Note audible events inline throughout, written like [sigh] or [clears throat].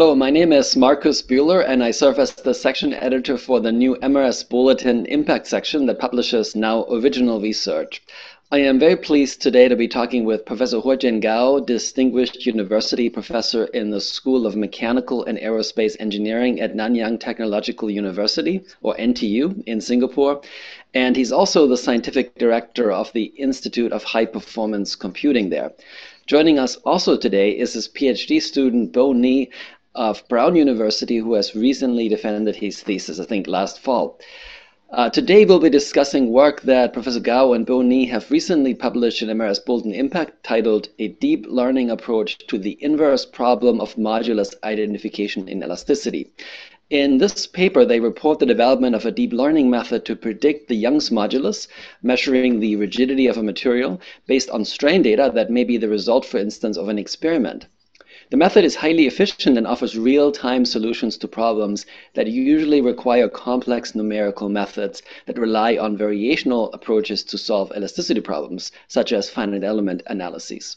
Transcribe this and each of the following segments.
Hello, my name is Markus Buehler, and I serve as the section editor for the new MRS Bulletin Impact section that publishes now original research. I am very pleased today to be talking with Professor Huajian Gao, Distinguished University Professor in the School of Mechanical and Aerospace Engineering at Nanyang Technological University, or NTU, in Singapore. And he's also the Scientific Director of the Institute of High Performance Computing there. Joining us also today is his PhD student, Bo Ni of Brown University, who has recently defended his thesis, I think last fall. Uh, today we'll be discussing work that Professor Gao and Bo Ni have recently published in MRS Bulletin Impact titled A Deep Learning Approach to the Inverse Problem of Modulus Identification in Elasticity. In this paper, they report the development of a deep learning method to predict the Young's modulus, measuring the rigidity of a material based on strain data that may be the result, for instance, of an experiment. The method is highly efficient and offers real-time solutions to problems that usually require complex numerical methods that rely on variational approaches to solve elasticity problems, such as finite element analyses.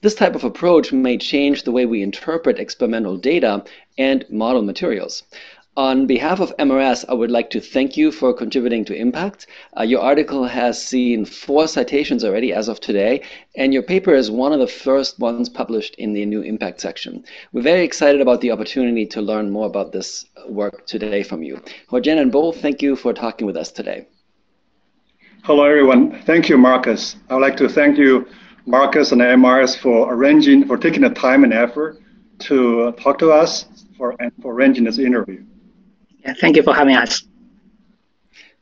This type of approach may change the way we interpret experimental data and model materials. On behalf of MRS, I would like to thank you for contributing to Impact. Uh, your article has seen four citations already as of today, and your paper is one of the first ones published in the new Impact section. We're very excited about the opportunity to learn more about this work today from you. Huajian and Bo, thank you for talking with us today. Hello, everyone. Thank you, Marcus. I would like to thank you, Marcus and MRS, for arranging, for taking the time and effort to talk to us for, and for arranging this interview. Thank you for having us.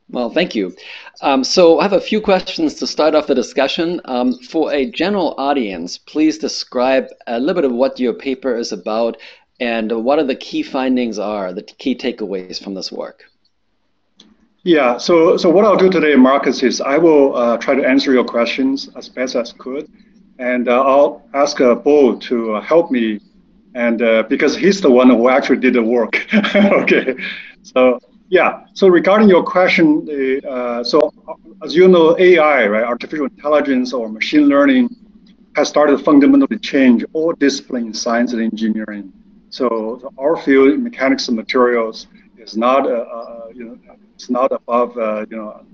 Well, thank you. Um, so I have a few questions to start off the discussion. Um, for a general audience, please describe a little bit of what your paper is about and what are the key findings are, the key takeaways from this work. Yeah, so, so what I'll do today, Marcus, is I will uh, try to answer your questions as best as could. And uh, I'll ask uh, Bo to help me and uh, because he's the one who actually did the work. [laughs] okay, so yeah. So regarding your question, uh, so as you know, AI, right, artificial intelligence or machine learning, has started to fundamentally change all disciplines, science and engineering. So our field, mechanics and materials, is not, uh, uh, you know, it's not above, uh, you know,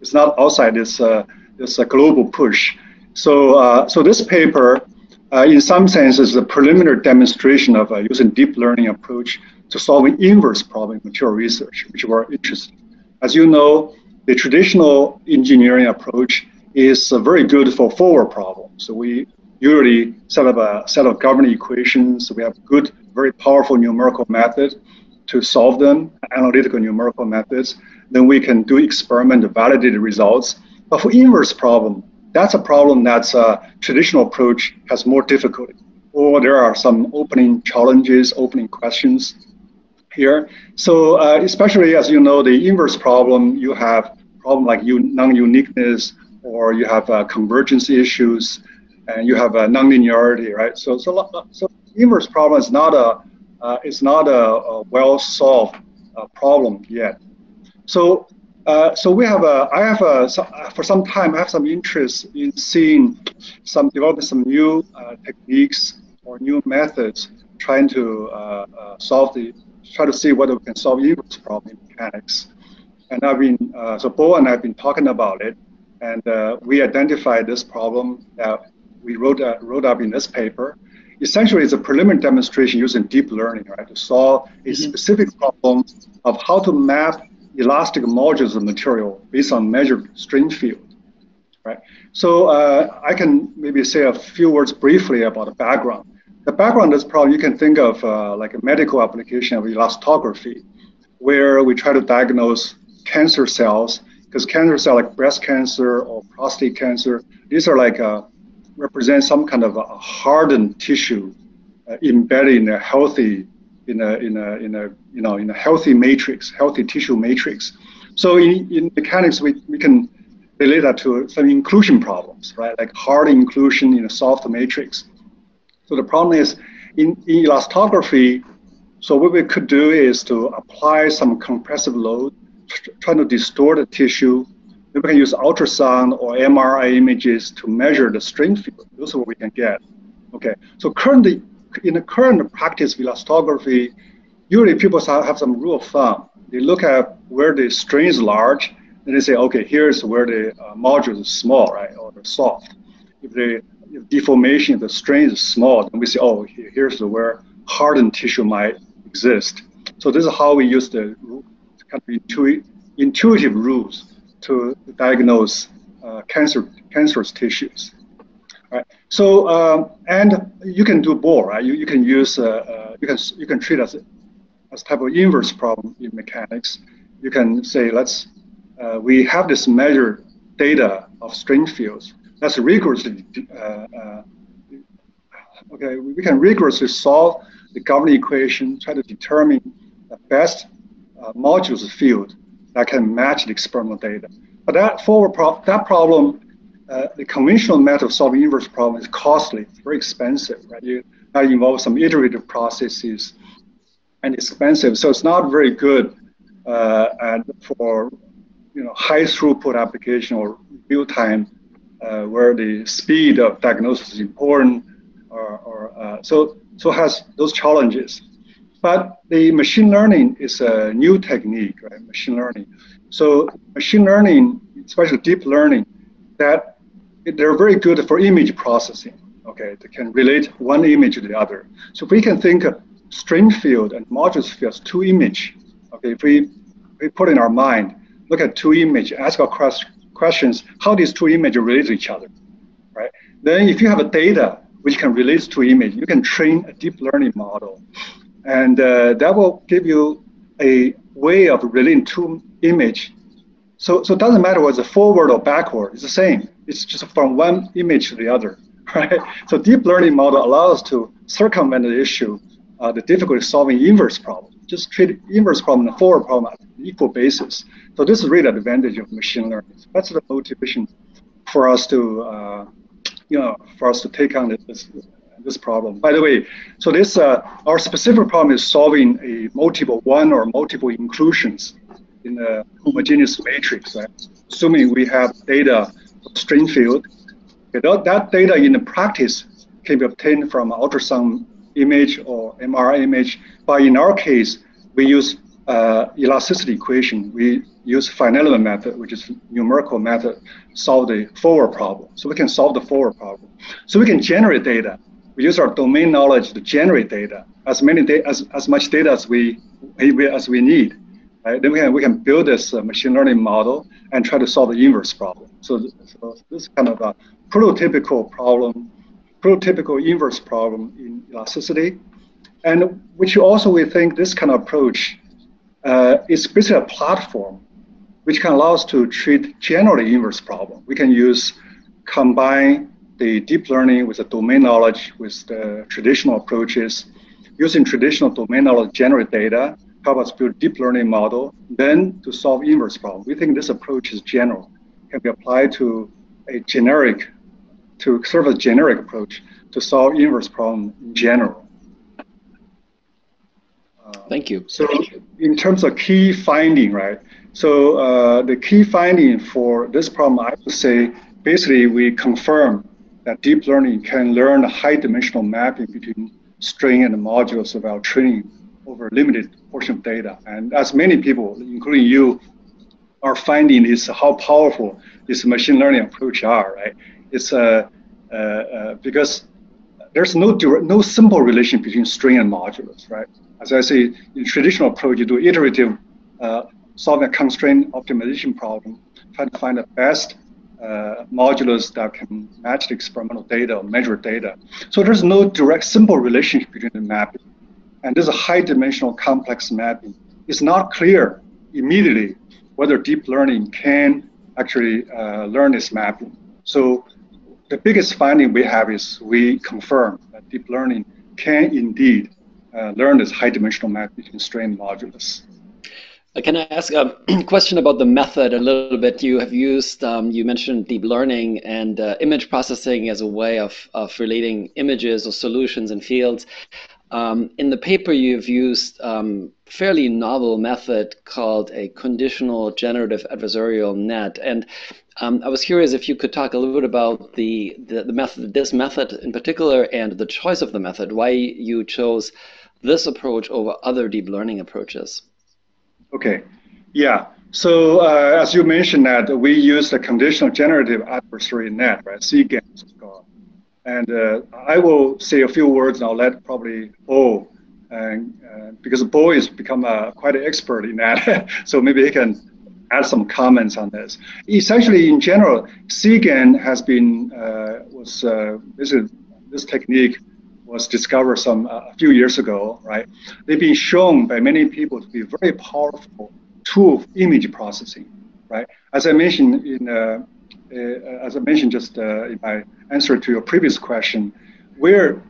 it's not outside this uh, this global push. So so this paper uh, in some sense, is a preliminary demonstration of uh, using deep learning approach to solving inverse problem in material research, which we're interested in. As you know, the traditional engineering approach is uh, very good for forward problems. So we usually set up a set of governing equations. We have good, very powerful numerical method to solve them, analytical numerical methods. Then we can do experiment to validate the results. But for inverse problem, that's a problem that's a traditional approach has more difficulty, or there are some opening challenges, opening questions here. So uh, especially as you know, the inverse problem, you have problem like non-uniqueness, or you have uh, convergence issues, and you have a non-linearity, right? So so so inverse problem is not a uh, is not a, a well solved uh, problem yet. So uh, so we have a, I have a, for some time, I have some interest in seeing some, developing some new uh, techniques or new methods trying to uh, uh solve the, try to see whether we can solve inverse problem in mechanics. And I've been, uh, so Bo and I have been talking about it, and we identified this problem that we wrote, wrote up in this paper. Essentially, it's a preliminary demonstration using deep learning, right, to solve a mm-hmm. specific problem of how to map elastic modules of material based on measured strain field, right? So uh, I can maybe say a few words briefly about the background. The background is probably you can think of uh, like a medical application of elastography, where we try to diagnose cancer cells because cancer cells like breast cancer or prostate cancer, these are like uh, represent some kind of a hardened tissue uh, embedded in a healthy in a in a in a you know in a healthy matrix, healthy tissue matrix. So in, in mechanics, we, we can relate that to some inclusion problems, right? Like hard inclusion in a soft matrix. So the problem is in, in elastography, so what we could do is to apply some compressive load, trying to distort the tissue. Then we can use ultrasound or MRI images to measure the strain field. Those are what we can get. Okay, so currently in the current practice of elastography, usually people have some rule of thumb. They look at where the strain is large, and they say, okay, here's where the uh, module is small, right, or soft. If the deformation the strain is small, and we say, oh, here's where hardened tissue might exist. So this is how we use the kind of intu intuitive rules to diagnose uh, cancer cancerous tissues. Right. So um, and you can do both, right? You, you can use uh, uh, you can you can treat as as type of inverse problem in mechanics. You can say let's uh, we have this measured data of strain fields. Let's rigorously uh, uh, okay we can rigorously solve the governing equation, try to determine the best uh, modulus field that can match the experimental data. But that forward pro that problem, uh, the conventional method of solving inverse problem is costly, it's very expensive, right? You, that involves some iterative processes and expensive, so it's not very good uh, and for you know high throughput application or real time where the speed of diagnosis is important or, or uh, so so has those challenges. But the machine learning is a new technique, right? Machine learning. So machine learning, especially deep learning, that they're very good for image processing. Okay, they can relate one image to the other. So if we can think of strain field and modulus field as two image, okay, if we, we put in our mind, look at two image, ask our questions, how these two images relate to each other, right? Then if you have a data which can relate to image. You can train a deep learning model, and uh, that will give you a way of relating two image. So, so it doesn't matter whether it's forward or backward. It's the same. It's just from one image to the other, [laughs] right? So deep learning model allows to circumvent the issue, uh, the difficulty solving inverse problem. Just treat inverse problem and forward problem at equal basis. So this is really advantage of machine learning. So that's the motivation for us to uh, you know, for us to take on this this problem. By the way, so this uh, our specific problem is solving a multiple one or multiple inclusions in a homogeneous matrix. Right? Assuming we have data strain field, okay, that data in the practice can be obtained from ultrasound image or MRI image. But in our case, we use uh, elasticity equation. We use finite element method, which is numerical method, solve the forward problem. So we can solve the forward problem. So we can generate data. We use our domain knowledge to generate data, as many da- as, as much data as we, as we need. Right? Then we can, we can build this uh, machine learning model and try to solve the inverse problem. So, so this is kind of a prototypical problem, prototypical inverse problem in elasticity. And which also we think this kind of approach uh, is basically a platform which can allow us to treat generally inverse problem. We can use combine the deep learning with the domain knowledge with the traditional approaches. Using traditional domain knowledge generate data, help us build deep learning model, then to solve inverse problem. We think this approach is general, can be applied to a generic, to serve a generic approach to solve inverse problem in general. Thank you. So in terms of key finding, right? So uh, the key finding for this problem, I would say, basically we confirm that deep learning can learn a high dimensional mapping between string and modules of our training over a limited portion of data. And as many people, including you, are finding is how powerful this machine learning approach are, right? It's uh, uh, uh because there's no direct, no simple relation between string and modulus, right? As I say, in traditional approach, you do iterative uh, solving a constraint optimization problem, trying to find the best uh, modulus that can match the experimental data or measure data. So there's no direct simple relationship between the mapping. And this is a high dimensional complex mapping. It's not clear immediately whether deep learning can actually uh, learn this mapping. So the biggest finding we have is we confirm that deep learning can indeed uh, learn this high dimensional map between strain modulus. Uh, can I ask a [clears throat] question about the method a little bit? You have used, um, you mentioned deep learning and uh, image processing as a way of, of relating images or solutions and fields. Um, in the paper, you've used um, fairly novel method called a conditional generative adversarial net, and um, I was curious if you could talk a little bit about the, the, the method, this method in particular, and the choice of the method. Why you chose this approach over other deep learning approaches? Okay, yeah. So uh, as you mentioned that we use the conditional generative adversary net, right? CGAN and uh, I will say a few words and I'll let probably Bo, and, uh, because Bo has become uh, quite an expert in that. [laughs] so maybe he can add some comments on this. Essentially, in general, CGAN has been, uh, was, uh, this, is, this technique was discovered some uh, a few years ago, right? They've been shown by many people to be very powerful tool of image processing, right? As I mentioned in uh, as I mentioned just uh, in my answer to your previous question, we're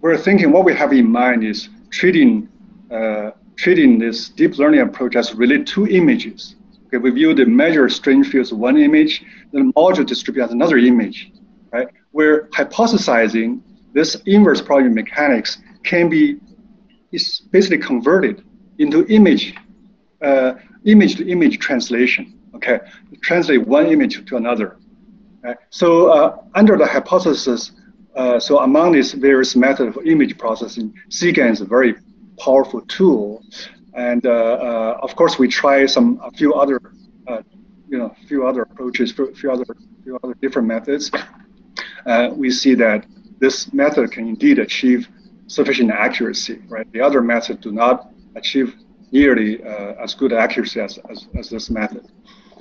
we're thinking what we have in mind is treating uh, treating this deep learning approach as really two images. Okay, we view the measure strange fields as one image, then module distributed as another image. Right? We're hypothesizing this inverse probability mechanics can be is basically converted into image uh, image to image translation. Okay, translate one image to another. Right? So uh, under the hypothesis, uh, so among these various methods of image processing, CGAN is a very powerful tool. And uh, uh of course, we try some a few other, uh, you know, few other approaches, few, few other, few other different methods. Uh, we see that this method can indeed achieve sufficient accuracy, right? The other methods do not achieve nearly as good accuracy as, as, as this method.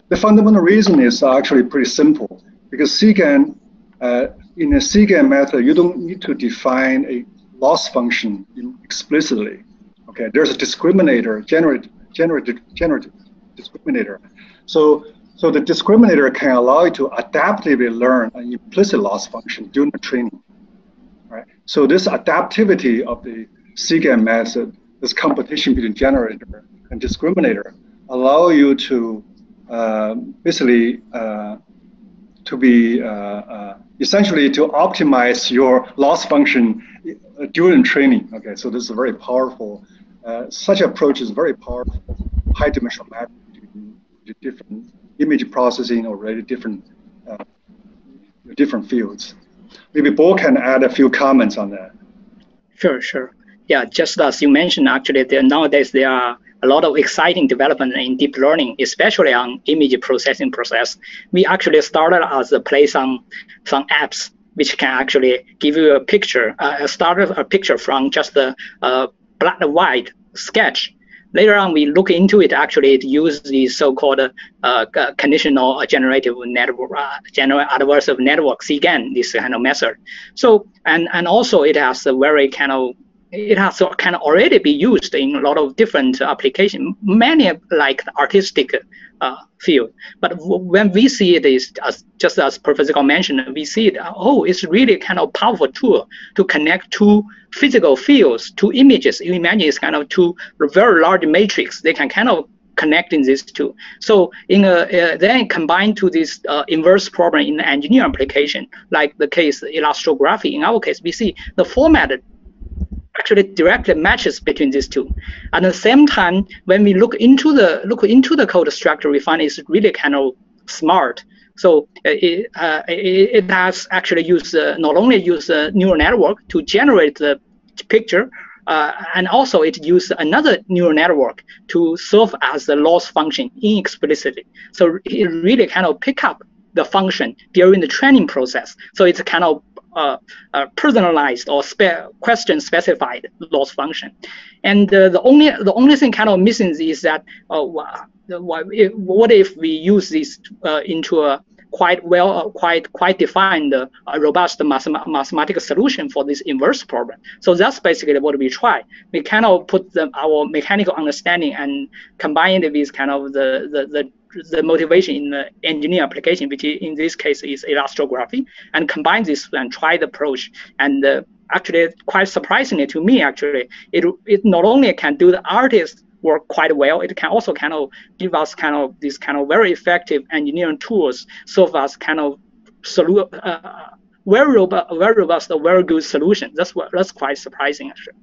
The fundamental reason is actually pretty simple because CGAN, uh, in a CGAN method, you don't need to define a loss function explicitly. Okay, there's a discriminator, generate, generate, generate discriminator. So, so the discriminator can allow you to adaptively learn an implicit loss function during the training. Right? So this adaptivity of the CGAN method, this competition between generator and discriminator, allow you to uh, basically uh, to be uh, uh, essentially to optimize your loss function during training. Okay, so this is a very powerful. Uh, such approach is very powerful. High dimensional mapping to different image processing or really different different fields. Maybe Bo can add a few comments on that. Sure, sure. Yeah, just as you mentioned, actually, there, nowadays there are a lot of exciting development in deep learning, especially on image processing process. We actually started as a play some some apps which can actually give you a picture, uh, started a picture from just a, a black and white sketch. Later on, we look into it. Actually, it uses the so-called uh, conditional generative network, uh, general adversarial network (CGAN), this kind of method. So, and and also it has a very kind of it has can already be used in a lot of different applications, many like the artistic uh, field. But when we see it is as, just as Professor Gao mentioned, we see it, oh, it's really kind of powerful tool to connect two physical fields, two images. You imagine it's kind of two very large matrix. They can kind of connecting these two. So in a uh, then combined to this uh, inverse problem in the engineering application, like the case elastography. In our case, we see the format actually directly matches between these two. At the same time, when we look into the look into the code structure, we find it's really kind of smart. So uh, it, uh, it, it, has actually used uh, not only use a neural network to generate the picture, uh, and also it used another neural network to serve as the loss function inexplicitly. So it really kind of pick up the function during the training process. So it's kind of uh, uh, personalized or spe- question specified loss function. And uh, the only the only thing kind of missing is that uh, what if we use this uh, into a quite well, quite quite defined, robust mathem- mathematical solution for this inverse problem. So that's basically what we try. We kind of put the, our mechanical understanding and combine it with kind of the, the, the the motivation in the engineering application, which in this case is elastography, and combine this and try the approach. And uh, actually, quite surprisingly to me, actually, it it not only can do the artist work quite well, it can also kind of give us kind of these kind of very effective engineering tools, serve as kind of solu- uh, very robust, very robust, very good solution. That's what that's quite surprising actually.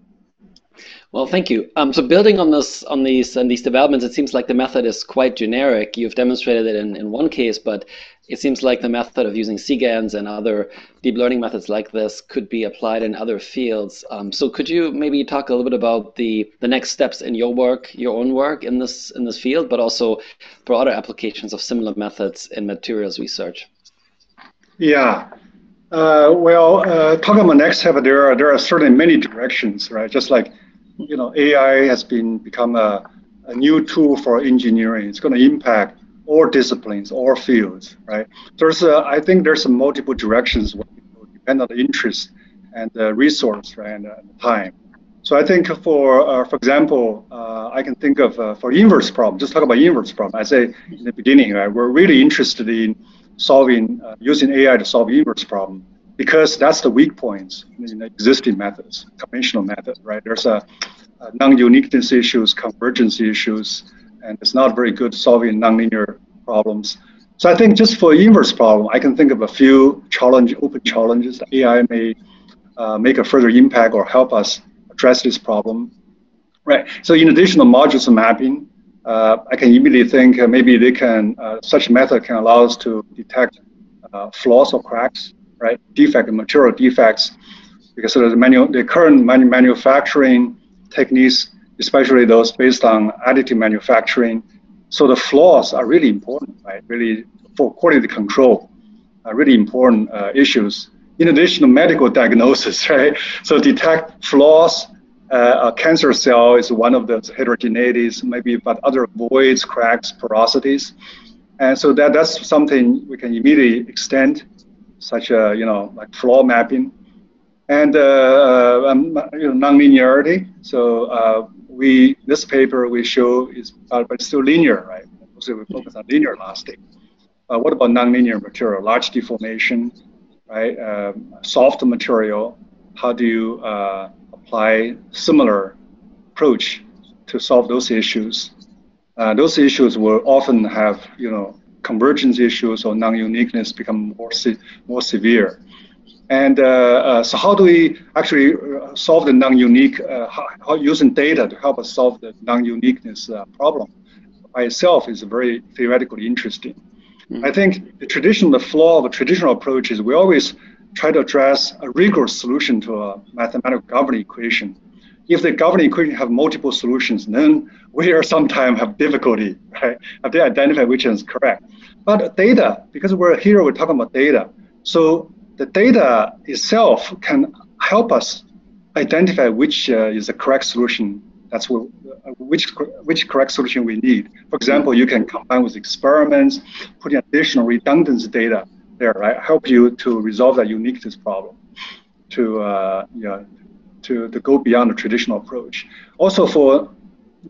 Well, thank you. Um, so building on this, on these and these developments, it seems like the method is quite generic. You've demonstrated it in, in one case, but it seems like the method of using cGANs and other deep learning methods like this could be applied in other fields. Um, so could you maybe talk a little bit about the, the next steps in your work, your own work in this in this field, but also broader applications of similar methods in materials research? Yeah. Uh, well, uh, talking about next step, there are there are certainly many directions, right? Just like you know, AI has been become a, a new tool for engineering. It's going to impact all disciplines, all fields, right? There's, a, I think there's multiple directions depend on the interest and the resource, right, and, time. So I think for, uh, for example, uh, I can think of uh, for inverse problem. Just talk about inverse problem. I say in the beginning, right, we're really interested in solving uh, using AI to solve inverse problem because that's the weak points in the existing methods, conventional method, right? There's a, a non-uniqueness issues, convergence issues, and it's not very good solving nonlinear problems. So I think just for inverse problem, I can think of a few challenge, open challenges that AI may uh, make a further impact or help us address this problem. Right. So in addition to modules mapping, uh, I can immediately think uh, maybe they can uh, such method can allow us to detect uh, flaws or cracks right? Defect, material defects, because the, manu- the current manu- manufacturing techniques, especially those based on additive manufacturing, so the flaws are really important, right? Really for quality control, are really important uh, issues. In addition to medical [laughs] diagnosis, right? So detect flaws. Uh, a cancer cell is one of those heterogeneities, maybe, but other voids, cracks, porosities. And so that, that's something we can immediately extend such a you know like flaw mapping, and uh, uh, um, you know, nonlinearity. So uh, we this paper we show is uh, but still linear, right? So we focus on linear elastic. Uh, what about nonlinear material, large deformation, right? Um, soft material. How do you uh, apply similar approach to solve those issues? Those issues will often have you know convergence issues or non-uniqueness become more se- more severe. And uh, uh, so, how do we actually uh, solve the non-unique? Uh, how, how, using data to help us solve the non-uniqueness uh, problem by itself is very theoretically interesting. Mm-hmm. I think the traditional, the flaw of a traditional approach is we always try to address a rigorous solution to a mathematical governing equation. If the governing equation have multiple solutions, then we are sometimes have difficulty, right? Have to identify which is correct. But data, because we're here, we're talking about data. So the data itself can help us identify which uh, is the correct solution. That's what, uh, which which correct solution we need. For example, you can combine with experiments, put in additional redundancy data there, right? Help you to resolve that uniqueness problem, to uh, you know, to, to go beyond the traditional approach. Also for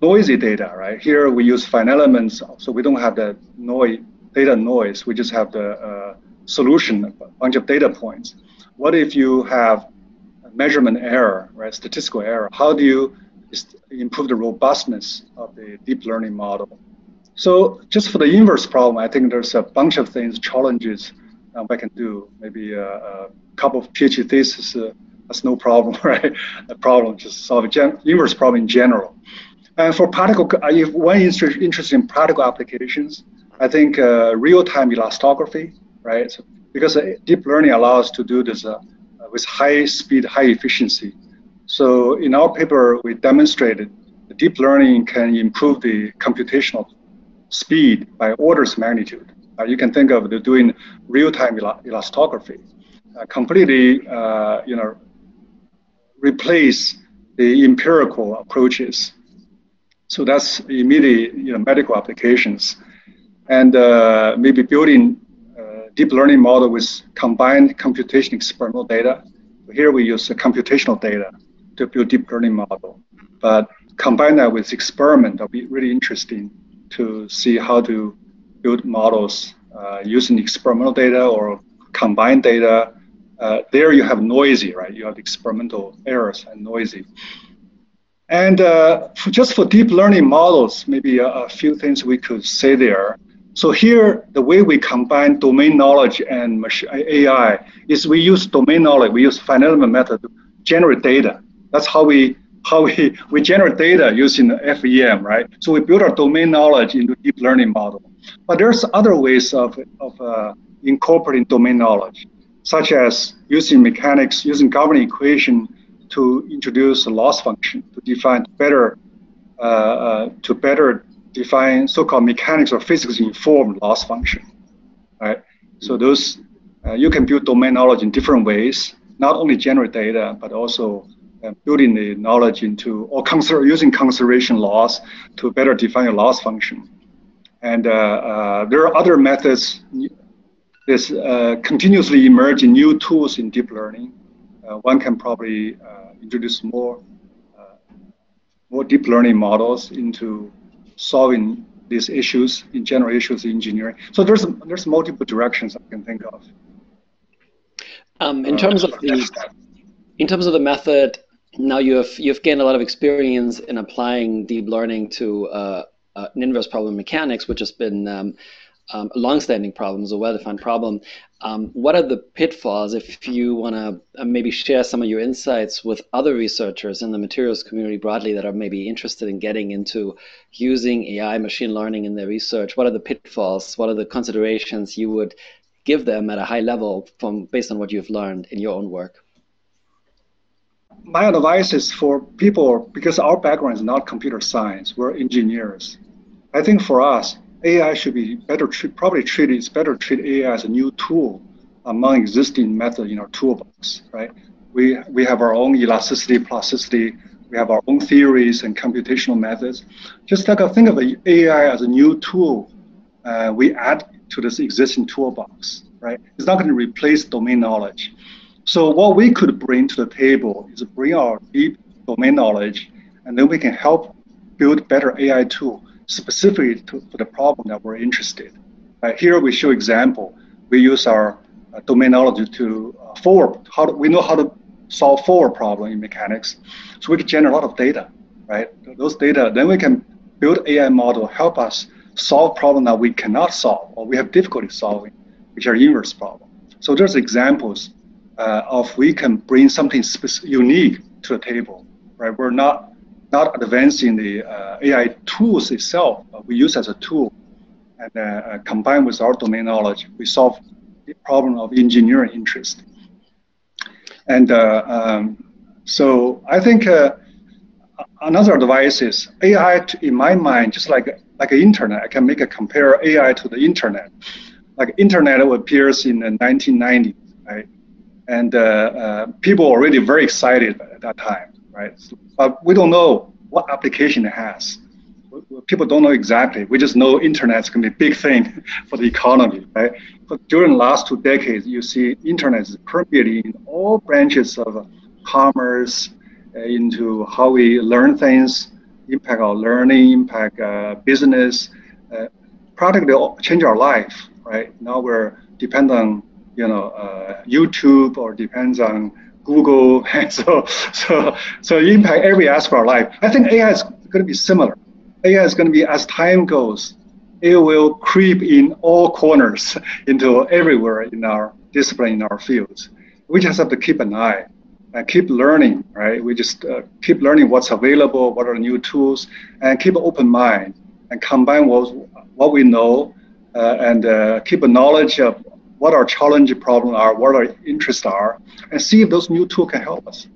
noisy data, right? Here we use fine elements, so we don't have the noise, data noise. We just have the uh, solution, a bunch of data points. What if you have measurement error, right? Statistical error. How do you improve the robustness of the deep learning model? So just for the inverse problem, I think there's a bunch of things, challenges um, I can do. Maybe a, a couple of PhD theses, uh, that's no problem, [laughs] right? A problem, just solve gen- inverse problem in general. And for particle, if one is interested in practical applications, I think uh, real-time elastography, right? So, because uh, deep learning allows to do this uh, with high speed, high efficiency. So in our paper, we demonstrated deep learning can improve the computational speed by orders of magnitude. Uh, you can think of the doing real-time elastography, uh, completely, uh, you know, replace the empirical approaches. So that's immediate you know, medical applications. And uh, maybe building uh, deep learning model with combined computation experimental data. Here we use computational data to build deep learning model. But combine that with experiment, that'll be really interesting to see how to build models uh, using experimental data or combined data uh, there you have noisy, right? You have experimental errors and noisy. And uh, for just for deep learning models, maybe a, a, few things we could say there. So here, the way we combine domain knowledge and AI is we use domain knowledge, we use finite element method to generate data. That's how we how we, we generate data using the FEM, right? So we build our domain knowledge into deep learning model. But there's other ways of, of uh, incorporating domain knowledge, such as using mechanics, using governing equation to introduce a loss function to define better, uh, uh, to better define so-called mechanics or physics informed loss function, right? So those, uh, you can build domain knowledge in different ways, not only generate data, but also uh, building the knowledge into or using conservation laws to better define a loss function. And uh, uh, there are other methods. There's uh, continuously emerging new tools in deep learning. Uh, one can probably uh, introduce more more deep learning models into solving these issues in general issues in engineering. So there's there's multiple directions I can think of. Um, in terms of the in terms of the method, now you've you've gained a lot of experience in applying deep learning to uh, uh, an inverse problem mechanics, which has been um, um, long-standing problem, is a well-defined problem. Um, what are the pitfalls if you want to uh, maybe share some of your insights with other researchers in the materials community broadly that are maybe interested in getting into using AI, machine learning in their research? What are the pitfalls? What are the considerations you would give them at a high level from based on what you've learned in your own work? my advice is for people because our background is not computer science, we're engineers. I think for us, AI should be better treat, probably treated. It's better treat AI as a new tool among existing methods in our toolbox, right? We we have our own elasticity, plasticity. We have our own theories and computational methods. Just like I think of AI as a new tool uh, we add to this existing toolbox, right? It's not going to replace domain knowledge. So what we could bring to the table is bring our deep domain knowledge, and then we can help build better AI tool specifically to, the problem that we're interested. Right here we show example. We use our uh, domain knowledge to uh, forward. How do, we know how to solve forward problem in mechanics, so we can generate a lot of data. Right, those data then we can build AI model help us solve problem that we cannot solve or we have difficulty solving, which are inverse problem. So there's examples uh, of we can bring something unique to the table, right? We're not not advancing the uh, AI tools itself. we use as a tool, and uh, uh, combined with our domain knowledge, we solve the problem of engineering interest. And uh, um, so I think uh, another advice is AI. to, In my mind, just like like internet, I can make a compare AI to the internet. Like internet appears in the 1990s, right? and uh, people were already very excited at that time, right? But we don't know what application it has. People don't know exactly. We just know internet's going to be a big thing [laughs] for the economy, right? But during the last two decades, you see internet is permeating in all branches of commerce, uh, into how we learn things, impact our learning, impact uh, business, uh, practically change our life, right? Now we're dependent on you know uh, YouTube or depends on Google. And [laughs] so so so impact every aspect of our life. I think AI is going to be similar. AI is going to be as time goes, it will creep in all corners [laughs] into everywhere in our discipline in our fields. We just have to keep an eye and keep learning, right? We just uh, keep learning what's available, what are new tools, and keep an open mind and combine what, what we know uh, and uh, keep a knowledge of what our challenge problem are, what our interests are, and see if those new tools can help us.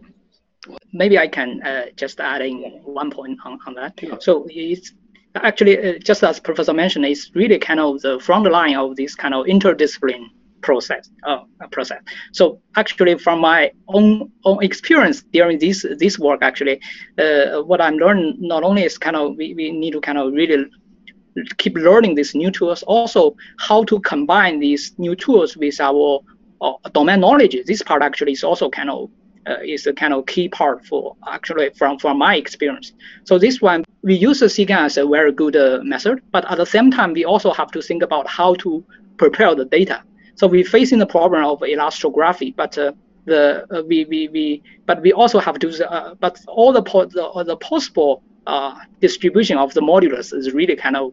Maybe I can uh, just add in one point on, on that. Yeah. So it's actually, uh, just as Professor mentioned, it's really kind of the front line of this kind of interdiscipline process. Uh, process. So actually, from my own own experience during this this work, actually, uh, what I'm learning not only is kind of we, we need to kind of really keep learning these new tools. Also, how to combine these new tools with our uh, domain knowledge. This part actually is also kind of uh, is a kind of key part for actually from from my experience. So this one we use the CGAN as a very good uh, method, but at the same time we also have to think about how to prepare the data. So we're facing the problem of elastography, but uh, the uh, we, we we but we also have to uh, but all the po- the, the possible uh, distribution of the modulus is really kind of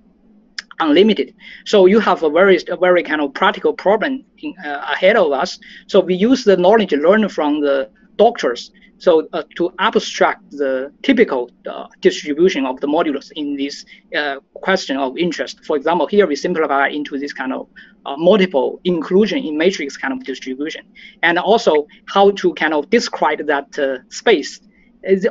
unlimited. So you have a very, a very kind of practical problem in, uh, ahead of us. So we use the knowledge learned from the doctors so uh, to abstract the typical uh, distribution of the modulus in this uh, question of interest, for example, here we simplify into this kind of uh, multiple inclusion in matrix kind of distribution, and also how to kind of describe that uh, space.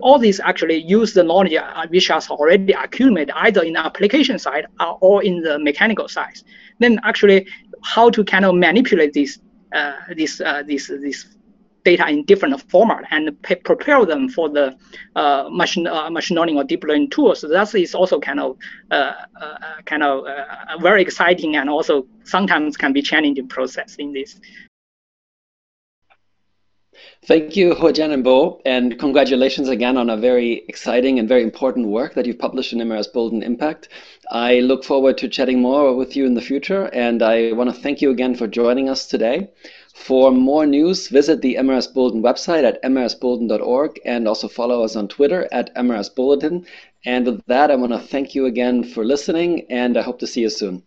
All these actually use the knowledge uh, which has already accumulated either in the application side or in the mechanical side. Then actually how to kind of manipulate this, uh, these uh, these these data in different format and prepare them for the uh, machine uh, machine learning or deep learning tools. So that is also kind of uh, uh kind of uh, very exciting and also sometimes can be challenging process in this. Thank you, Huajian and Bo, and congratulations again on a very exciting and very important work that you've published in MRS Bulletin Impact. I look forward to chatting more with you in the future, and I want to thank you again for joining us today. For more news, visit the MRS Bulletin website at mrsbulletin.org and also follow us on Twitter at MRS Bulletin. And with that, I want to thank you again for listening, and I hope to see you soon.